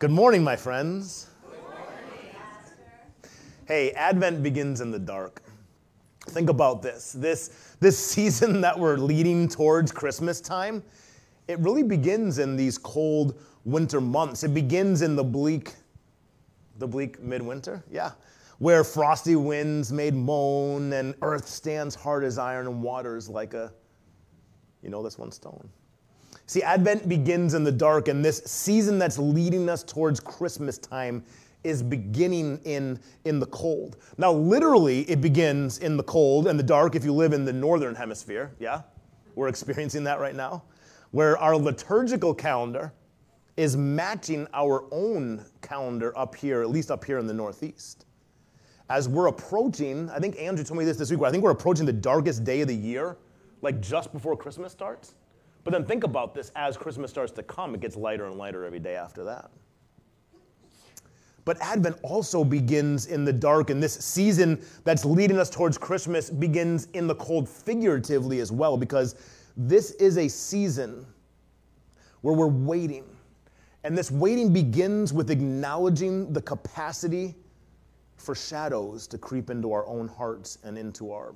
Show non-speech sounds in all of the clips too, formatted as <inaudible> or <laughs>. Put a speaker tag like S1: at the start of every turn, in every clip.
S1: Good morning, my friends. Hey, Advent begins in the dark. Think about this. This, this <laughs> season that we're leading towards Christmas time, it really begins in these cold winter months. It begins in the bleak, the bleak midwinter, yeah, where frosty winds made moan and earth stands hard as iron and waters like a, you know, this one stone. See, Advent begins in the dark, and this season that's leading us towards Christmas time is beginning in, in the cold. Now, literally, it begins in the cold and the dark if you live in the northern hemisphere. Yeah? We're experiencing that right now. Where our liturgical calendar is matching our own calendar up here, at least up here in the northeast. As we're approaching, I think Andrew told me this this week, I think we're approaching the darkest day of the year, like just before Christmas starts. But then think about this as Christmas starts to come, it gets lighter and lighter every day after that. But Advent also begins in the dark, and this season that's leading us towards Christmas begins in the cold figuratively as well, because this is a season where we're waiting. And this waiting begins with acknowledging the capacity for shadows to creep into our own hearts and into our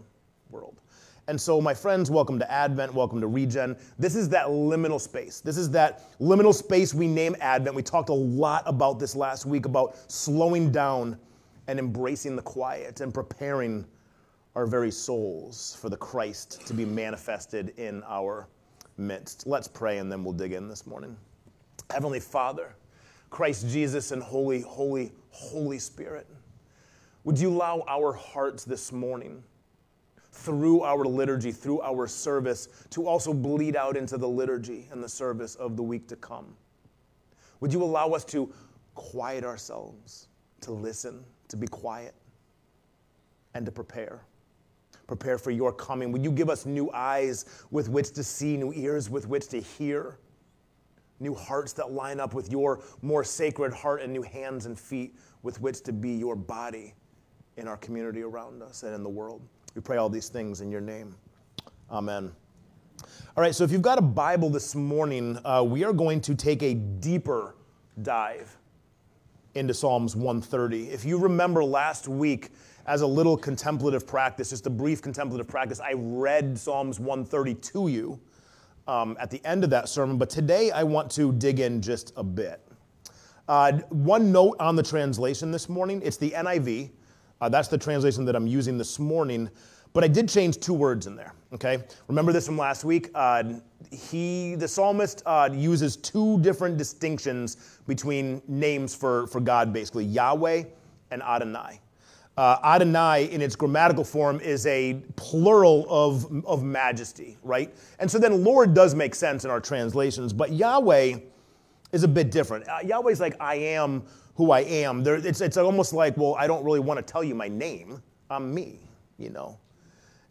S1: world. And so, my friends, welcome to Advent, welcome to Regen. This is that liminal space. This is that liminal space we name Advent. We talked a lot about this last week about slowing down and embracing the quiet and preparing our very souls for the Christ to be manifested in our midst. Let's pray and then we'll dig in this morning. Heavenly Father, Christ Jesus, and Holy, Holy, Holy Spirit, would you allow our hearts this morning? Through our liturgy, through our service, to also bleed out into the liturgy and the service of the week to come. Would you allow us to quiet ourselves, to listen, to be quiet, and to prepare? Prepare for your coming. Would you give us new eyes with which to see, new ears with which to hear, new hearts that line up with your more sacred heart, and new hands and feet with which to be your body in our community around us and in the world? We pray all these things in your name. Amen. All right, so if you've got a Bible this morning, uh, we are going to take a deeper dive into Psalms 130. If you remember last week, as a little contemplative practice, just a brief contemplative practice, I read Psalms 130 to you um, at the end of that sermon, but today I want to dig in just a bit. Uh, one note on the translation this morning it's the NIV. Uh, that's the translation that I'm using this morning. But I did change two words in there. Okay, remember this from last week. Uh, he, the psalmist, uh, uses two different distinctions between names for for God, basically Yahweh and Adonai. Uh, Adonai, in its grammatical form, is a plural of, of majesty, right? And so then Lord does make sense in our translations, but Yahweh is a bit different. Uh, Yahweh's like I am who I am. There, it's, it's almost like, well, I don't really want to tell you my name. I'm me, you know.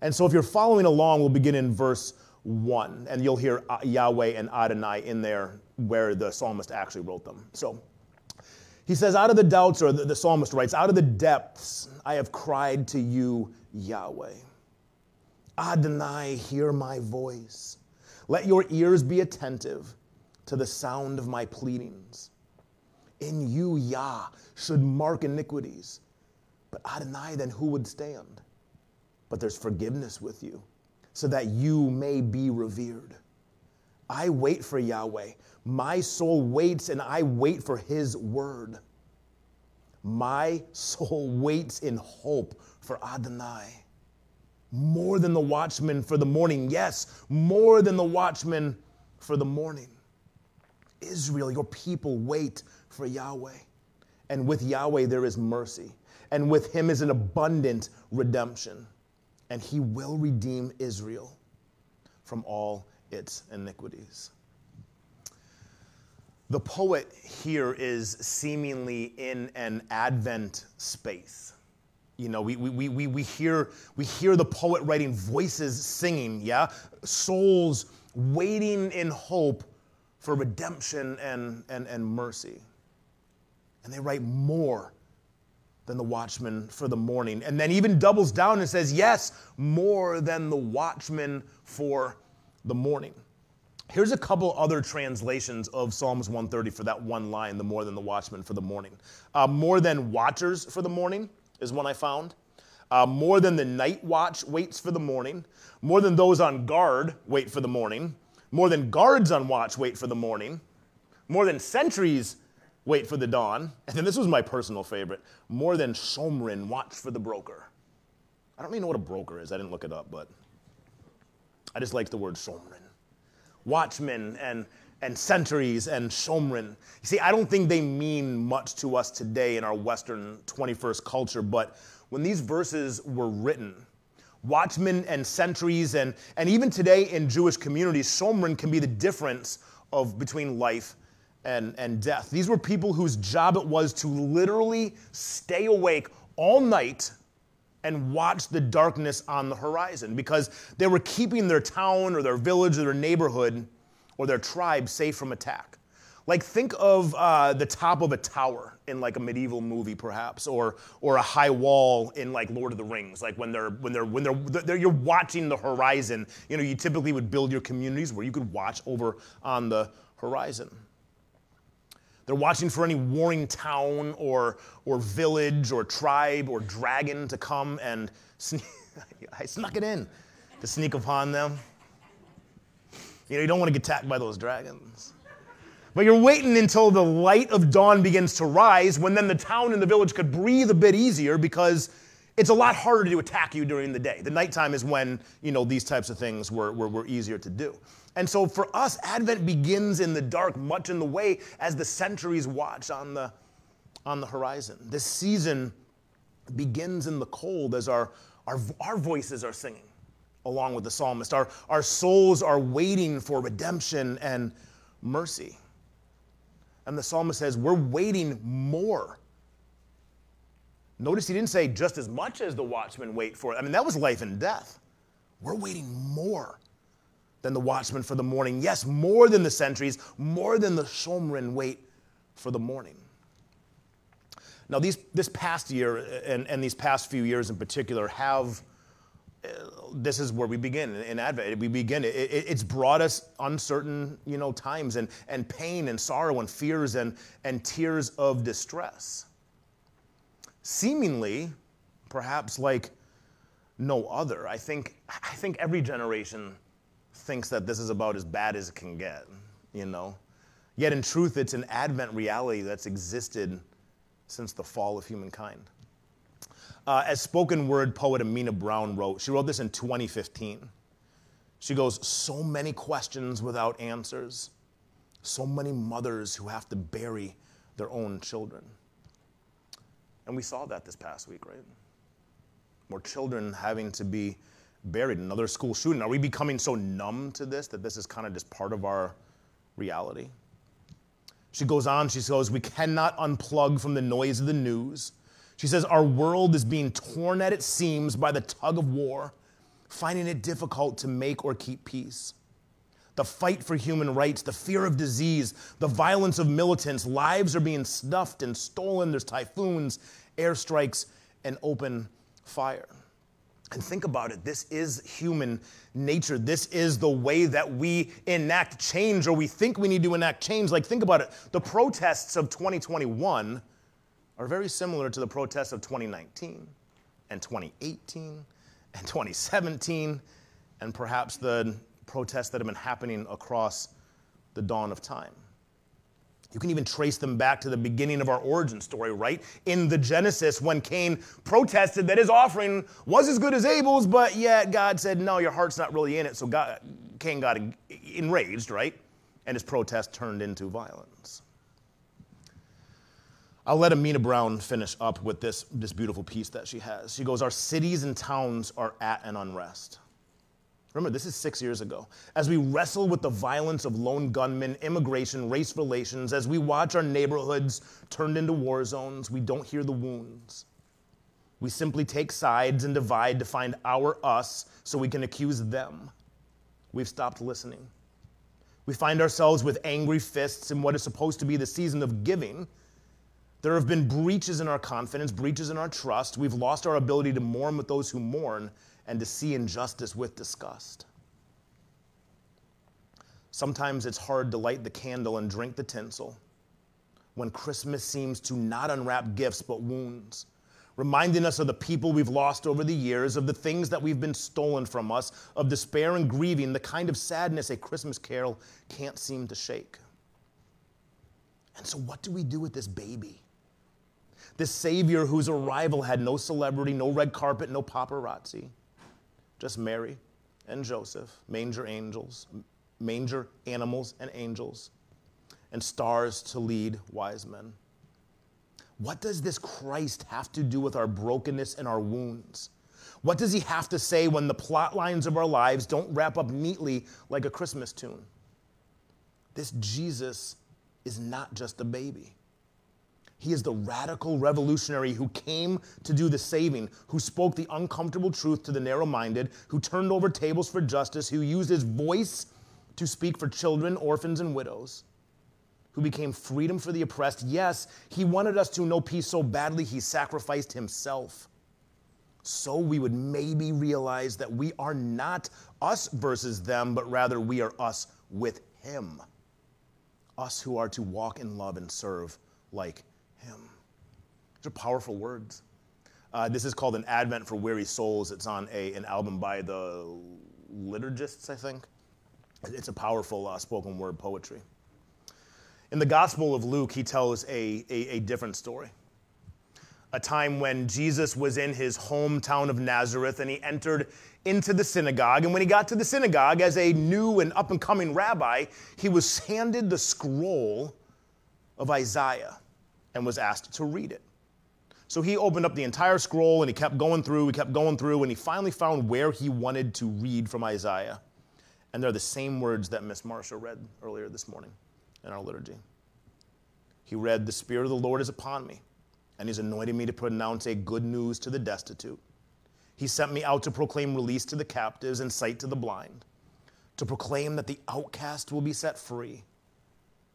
S1: And so if you're following along, we'll begin in verse 1, and you'll hear uh, Yahweh and Adonai in there where the psalmist actually wrote them. So he says, Out of the doubts, or the, the psalmist writes, Out of the depths I have cried to you, Yahweh. Adonai, hear my voice. Let your ears be attentive to the sound of my pleadings. In you, Yah, should mark iniquities. But Adonai, then who would stand? But there's forgiveness with you, so that you may be revered. I wait for Yahweh. My soul waits, and I wait for his word. My soul waits in hope for Adonai. More than the watchman for the morning. Yes, more than the watchman for the morning. Israel, your people, wait for Yahweh. And with Yahweh, there is mercy. And with him is an abundant redemption. And he will redeem Israel from all its iniquities. The poet here is seemingly in an Advent space. You know, we, we, we, we, hear, we hear the poet writing voices singing, yeah? Souls waiting in hope for redemption and, and, and mercy. And they write more than the watchman for the morning. And then even doubles down and says, yes, more than the watchman for the morning. Here's a couple other translations of Psalms 130 for that one line, the more than the watchman for the morning. Uh, more than watchers for the morning is one I found. Uh, more than the night watch waits for the morning. More than those on guard wait for the morning. More than guards on watch wait for the morning. More than sentries wait for the dawn. And then this was my personal favorite. More than shomrim watch for the boker. I don't even know what a boker is. I didn't look it up, but I just like the word shomrim watchmen and, and sentries and shomrim. You see, I don't think they mean much to us today in our Western 21st culture, but when these verses were written, watchmen and sentries, and, and even today in Jewish communities, shomrim can be the difference of between life and, and death. These were people whose job it was to literally stay awake all night and watch the darkness on the horizon because they were keeping their town or their village or their neighborhood or their tribe safe from attack. Like think of uh, the top of a tower in like a medieval movie, perhaps, or or a high wall in like Lord of the Rings. Like when they're when they're when they're, they're you're watching the horizon. You know, you typically would build your communities where you could watch over on the horizon. They're watching for any warring town or, or village or tribe or dragon to come and. <laughs> I snuck it in to sneak upon them. You know, you don't want to get attacked by those dragons. But you're waiting until the light of dawn begins to rise when then the town and the village could breathe a bit easier because it's a lot harder to attack you during the day. The nighttime is when, you know, these types of things were, were, were easier to do. And so for us, Advent begins in the dark, much in the way as the centuries watch on the, on the horizon. This season begins in the cold as our, our, our voices are singing along with the psalmist. Our, our souls are waiting for redemption and mercy. And the psalmist says, We're waiting more. Notice he didn't say just as much as the watchmen wait for it. I mean, that was life and death. We're waiting more than the watchmen for the morning. Yes, more than the sentries, more than the shomrim wait for the morning. Now, these, this past year and, and these past few years in particular have, this is where we begin in Advent. We begin, it, it, it's brought us uncertain you know, times and, and pain and sorrow and fears and, and tears of distress. Seemingly, perhaps like no other. I think, I think every generation thinks that this is about as bad as it can get, you know? Yet in truth, it's an Advent reality that's existed since the fall of humankind. Uh, as spoken word poet Amena Brown wrote, she wrote this in 2015. She goes, So many questions without answers, so many mothers who have to bury their own children. And we saw that this past week, right? More children having to be buried. Another school shooting. Are we becoming so numb to this that this is kind of just part of our reality? She goes on, she goes, We cannot unplug from the noise of the news. She says, Our world is being torn at its seams by the tug of war, finding it difficult to make or keep peace. The fight for human rights, the fear of disease, the violence of militants, lives are being snuffed and stolen. There's typhoons, airstrikes, and open fire. And think about it this is human nature. This is the way that we enact change or we think we need to enact change. Like, think about it. The protests of 2021 are very similar to the protests of 2019 and 2018 and 2017 and perhaps the protests that have been happening across the dawn of time. You can even trace them back to the beginning of our origin story, right? In the Genesis, when Cain protested that his offering was as good as Abel's, but yet God said, No, your heart's not really in it. So God, Cain got enraged, right? And his protest turned into violence. I'll let Amena Brown finish up with this, this beautiful piece that she has. She goes, Our cities and towns are at an unrest. Remember, this is six years ago. As we wrestle with the violence of lone gunmen, immigration, race relations, as we watch our neighborhoods turned into war zones, we don't hear the wounds. We simply take sides and divide to find our us so we can accuse them. We've stopped listening. We find ourselves with angry fists in what is supposed to be the season of giving. There have been breaches in our confidence, breaches in our trust. We've lost our ability to mourn with those who mourn and to see injustice with disgust. Sometimes it's hard to light the candle and drink the tinsel when Christmas seems to not unwrap gifts but wounds, reminding us of the people we've lost over the years, of the things that we've been stolen from us, of despair and grieving, the kind of sadness a Christmas carol can't seem to shake. And so, what do we do with this baby? This Savior whose arrival had no celebrity, no red carpet, no paparazzi, just Mary and Joseph, manger angels, manger animals and angels and stars to lead wise men. What does this Christ have to do with our brokenness and our wounds? What does he have to say when the plot lines of our lives don't wrap up neatly like a Christmas tune? This Jesus is not just a baby. He is the radical revolutionary who came to do the saving, who spoke the uncomfortable truth to the narrow minded, who turned over tables for justice, who used his voice to speak for children, orphans, and widows who became freedom for the oppressed. Yes, he wanted us to know peace so badly, he sacrificed himself. So we would maybe realize that we are not us versus them, but rather we are us with him. Us who are to walk in love and serve like him. These are powerful words. Uh, this is called An Advent for Weary Souls. It's on a, an album by the Liturgists, I think. It's a powerful uh, spoken word poetry. In the Gospel of Luke, he tells a, a, a different story. A time when Jesus was in his hometown of Nazareth and he entered into the synagogue. And when he got to the synagogue, as a new and up and coming rabbi, he was handed the scroll of Isaiah and was asked to read it. So he opened up the entire scroll and he kept going through, he kept going through, and he finally found where he wanted to read from Isaiah. And they're the same words that Miss Marcia read earlier this morning in our liturgy. He read, The Spirit of the Lord is upon me, and He's anointed me to pronounce a good news to the destitute. He sent me out to proclaim release to the captives and sight to the blind, to proclaim that the outcast will be set free,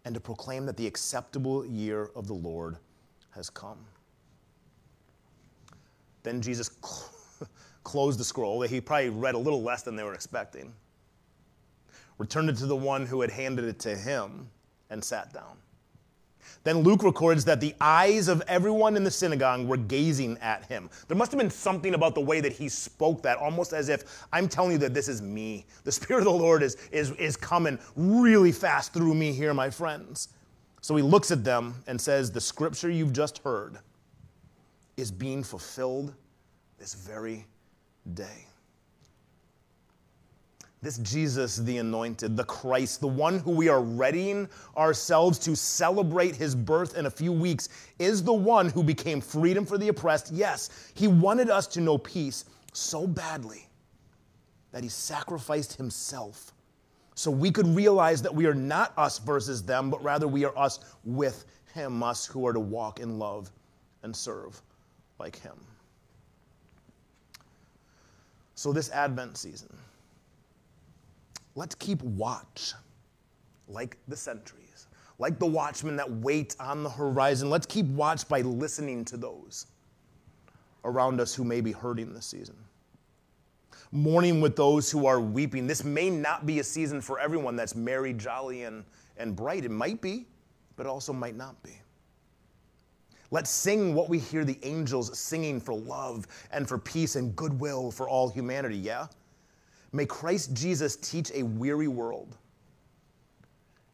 S1: and to proclaim that the acceptable year of the Lord has come. Then Jesus cl- <laughs> closed the scroll. That he probably read a little less than they were expecting, returned it to the one who had handed it to him and sat down. Then Luke records that the eyes of everyone in the synagogue were gazing at him. There must have been something about the way that he spoke that, almost as if I'm telling you that this is me. The Spirit of the Lord is, is, is coming really fast through me here, my friends. So he looks at them and says, The scripture you've just heard is being fulfilled this very day. This Jesus, the anointed, the Christ, the one who we are readying ourselves to celebrate his birth in a few weeks, is the one who became freedom for the oppressed. Yes, he wanted us to know peace so badly that he sacrificed himself so we could realize that we are not us versus them, but rather we are us with him, us who are to walk in love and serve like him. So, this Advent season, Let's keep watch like the sentries, like the watchmen that wait on the horizon. Let's keep watch by listening to those around us who may be hurting this season. Mourning with those who are weeping. This may not be a season for everyone that's merry, jolly, and, and bright. It might be, but also might not be. Let's sing what we hear the angels singing for love and for peace and goodwill for all humanity, yeah? May Christ Jesus teach a weary world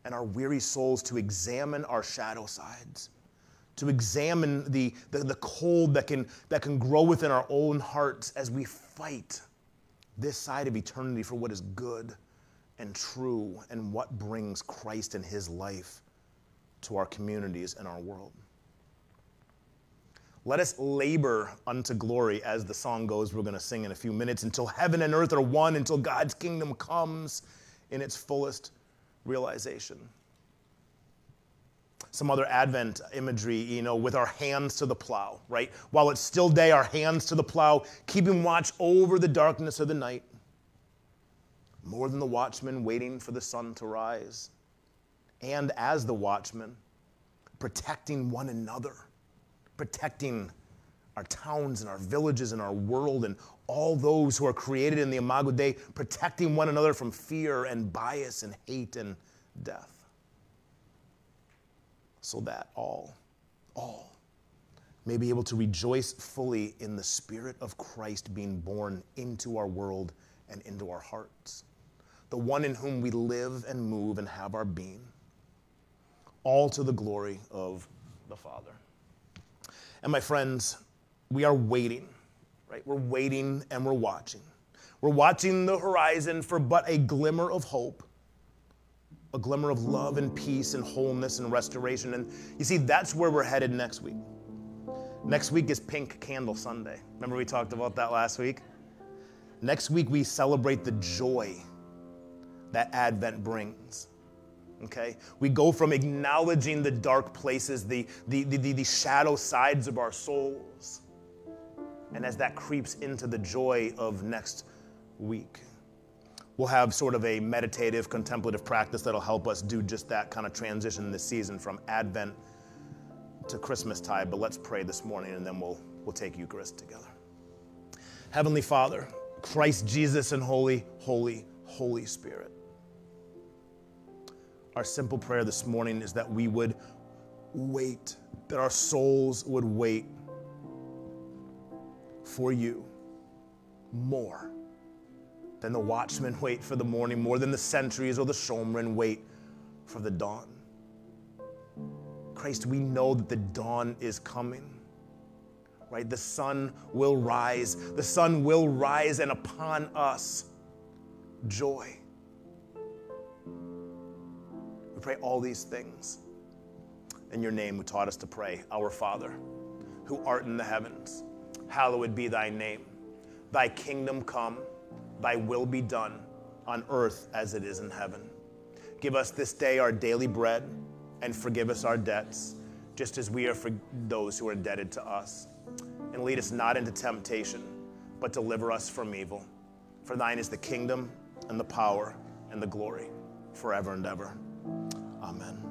S1: and our weary souls to examine our shadow sides, to examine the, the, the, cold that can, that can grow within our own hearts as we fight this side of eternity for what is good and true and what brings Christ and his life to our communities and our world. Let us labor unto glory, as the song goes, we're going to sing in a few minutes, until heaven and earth are one, until God's kingdom comes in its fullest realization. Some other Advent imagery, you know, with our hands to the plow, right? While it's still day, our hands to the plow, keeping watch over the darkness of the night. More than the watchman waiting for the sun to rise. And as the watchman, protecting one another protecting our towns and our villages and our world and all those who are created in the Imago Dei, protecting one another from fear and bias and hate and death. So that all, all may be able to rejoice fully in the Spirit of Christ being born into our world and into our hearts, the one in whom we live and move and have our being, all to the glory of the Father. And my friends, we are waiting, right? We're waiting and we're watching. We're watching the horizon for but a glimmer of hope, a glimmer of love and peace and wholeness and restoration. And you see, that's where we're headed next week. Next week is Pink Candle Sunday. Remember we talked about that last week? Next week we celebrate the joy that Advent brings. Okay? We go from acknowledging the dark places, the, the, the, the, shadow sides of our souls. And as that creeps into the joy of next week, we'll have sort of a meditative, contemplative practice that'll help us do just that kind of transition this season from Advent to Christmas tide, but let's pray this morning and then we'll, we'll take Eucharist together. Heavenly Father, Christ Jesus and Holy, Holy, Holy Spirit. Our simple prayer this morning is that we would wait, that our souls would wait for you more than the watchmen wait for the morning, more than the sentries or the showmen wait for the dawn. Christ, we know that the dawn is coming. Right? The sun will rise. The sun will rise, and upon us, joy. We pray all these things in your name, who taught us to pray, Our Father, who art in the heavens, hallowed be thy name. Thy kingdom come, thy will be done on earth as it is in heaven. Give us this day our daily bread and forgive us our debts, just as we are for those who are indebted to us. And lead us not into temptation, but deliver us from evil. For thine is the kingdom and the power and the glory forever and ever. Amen.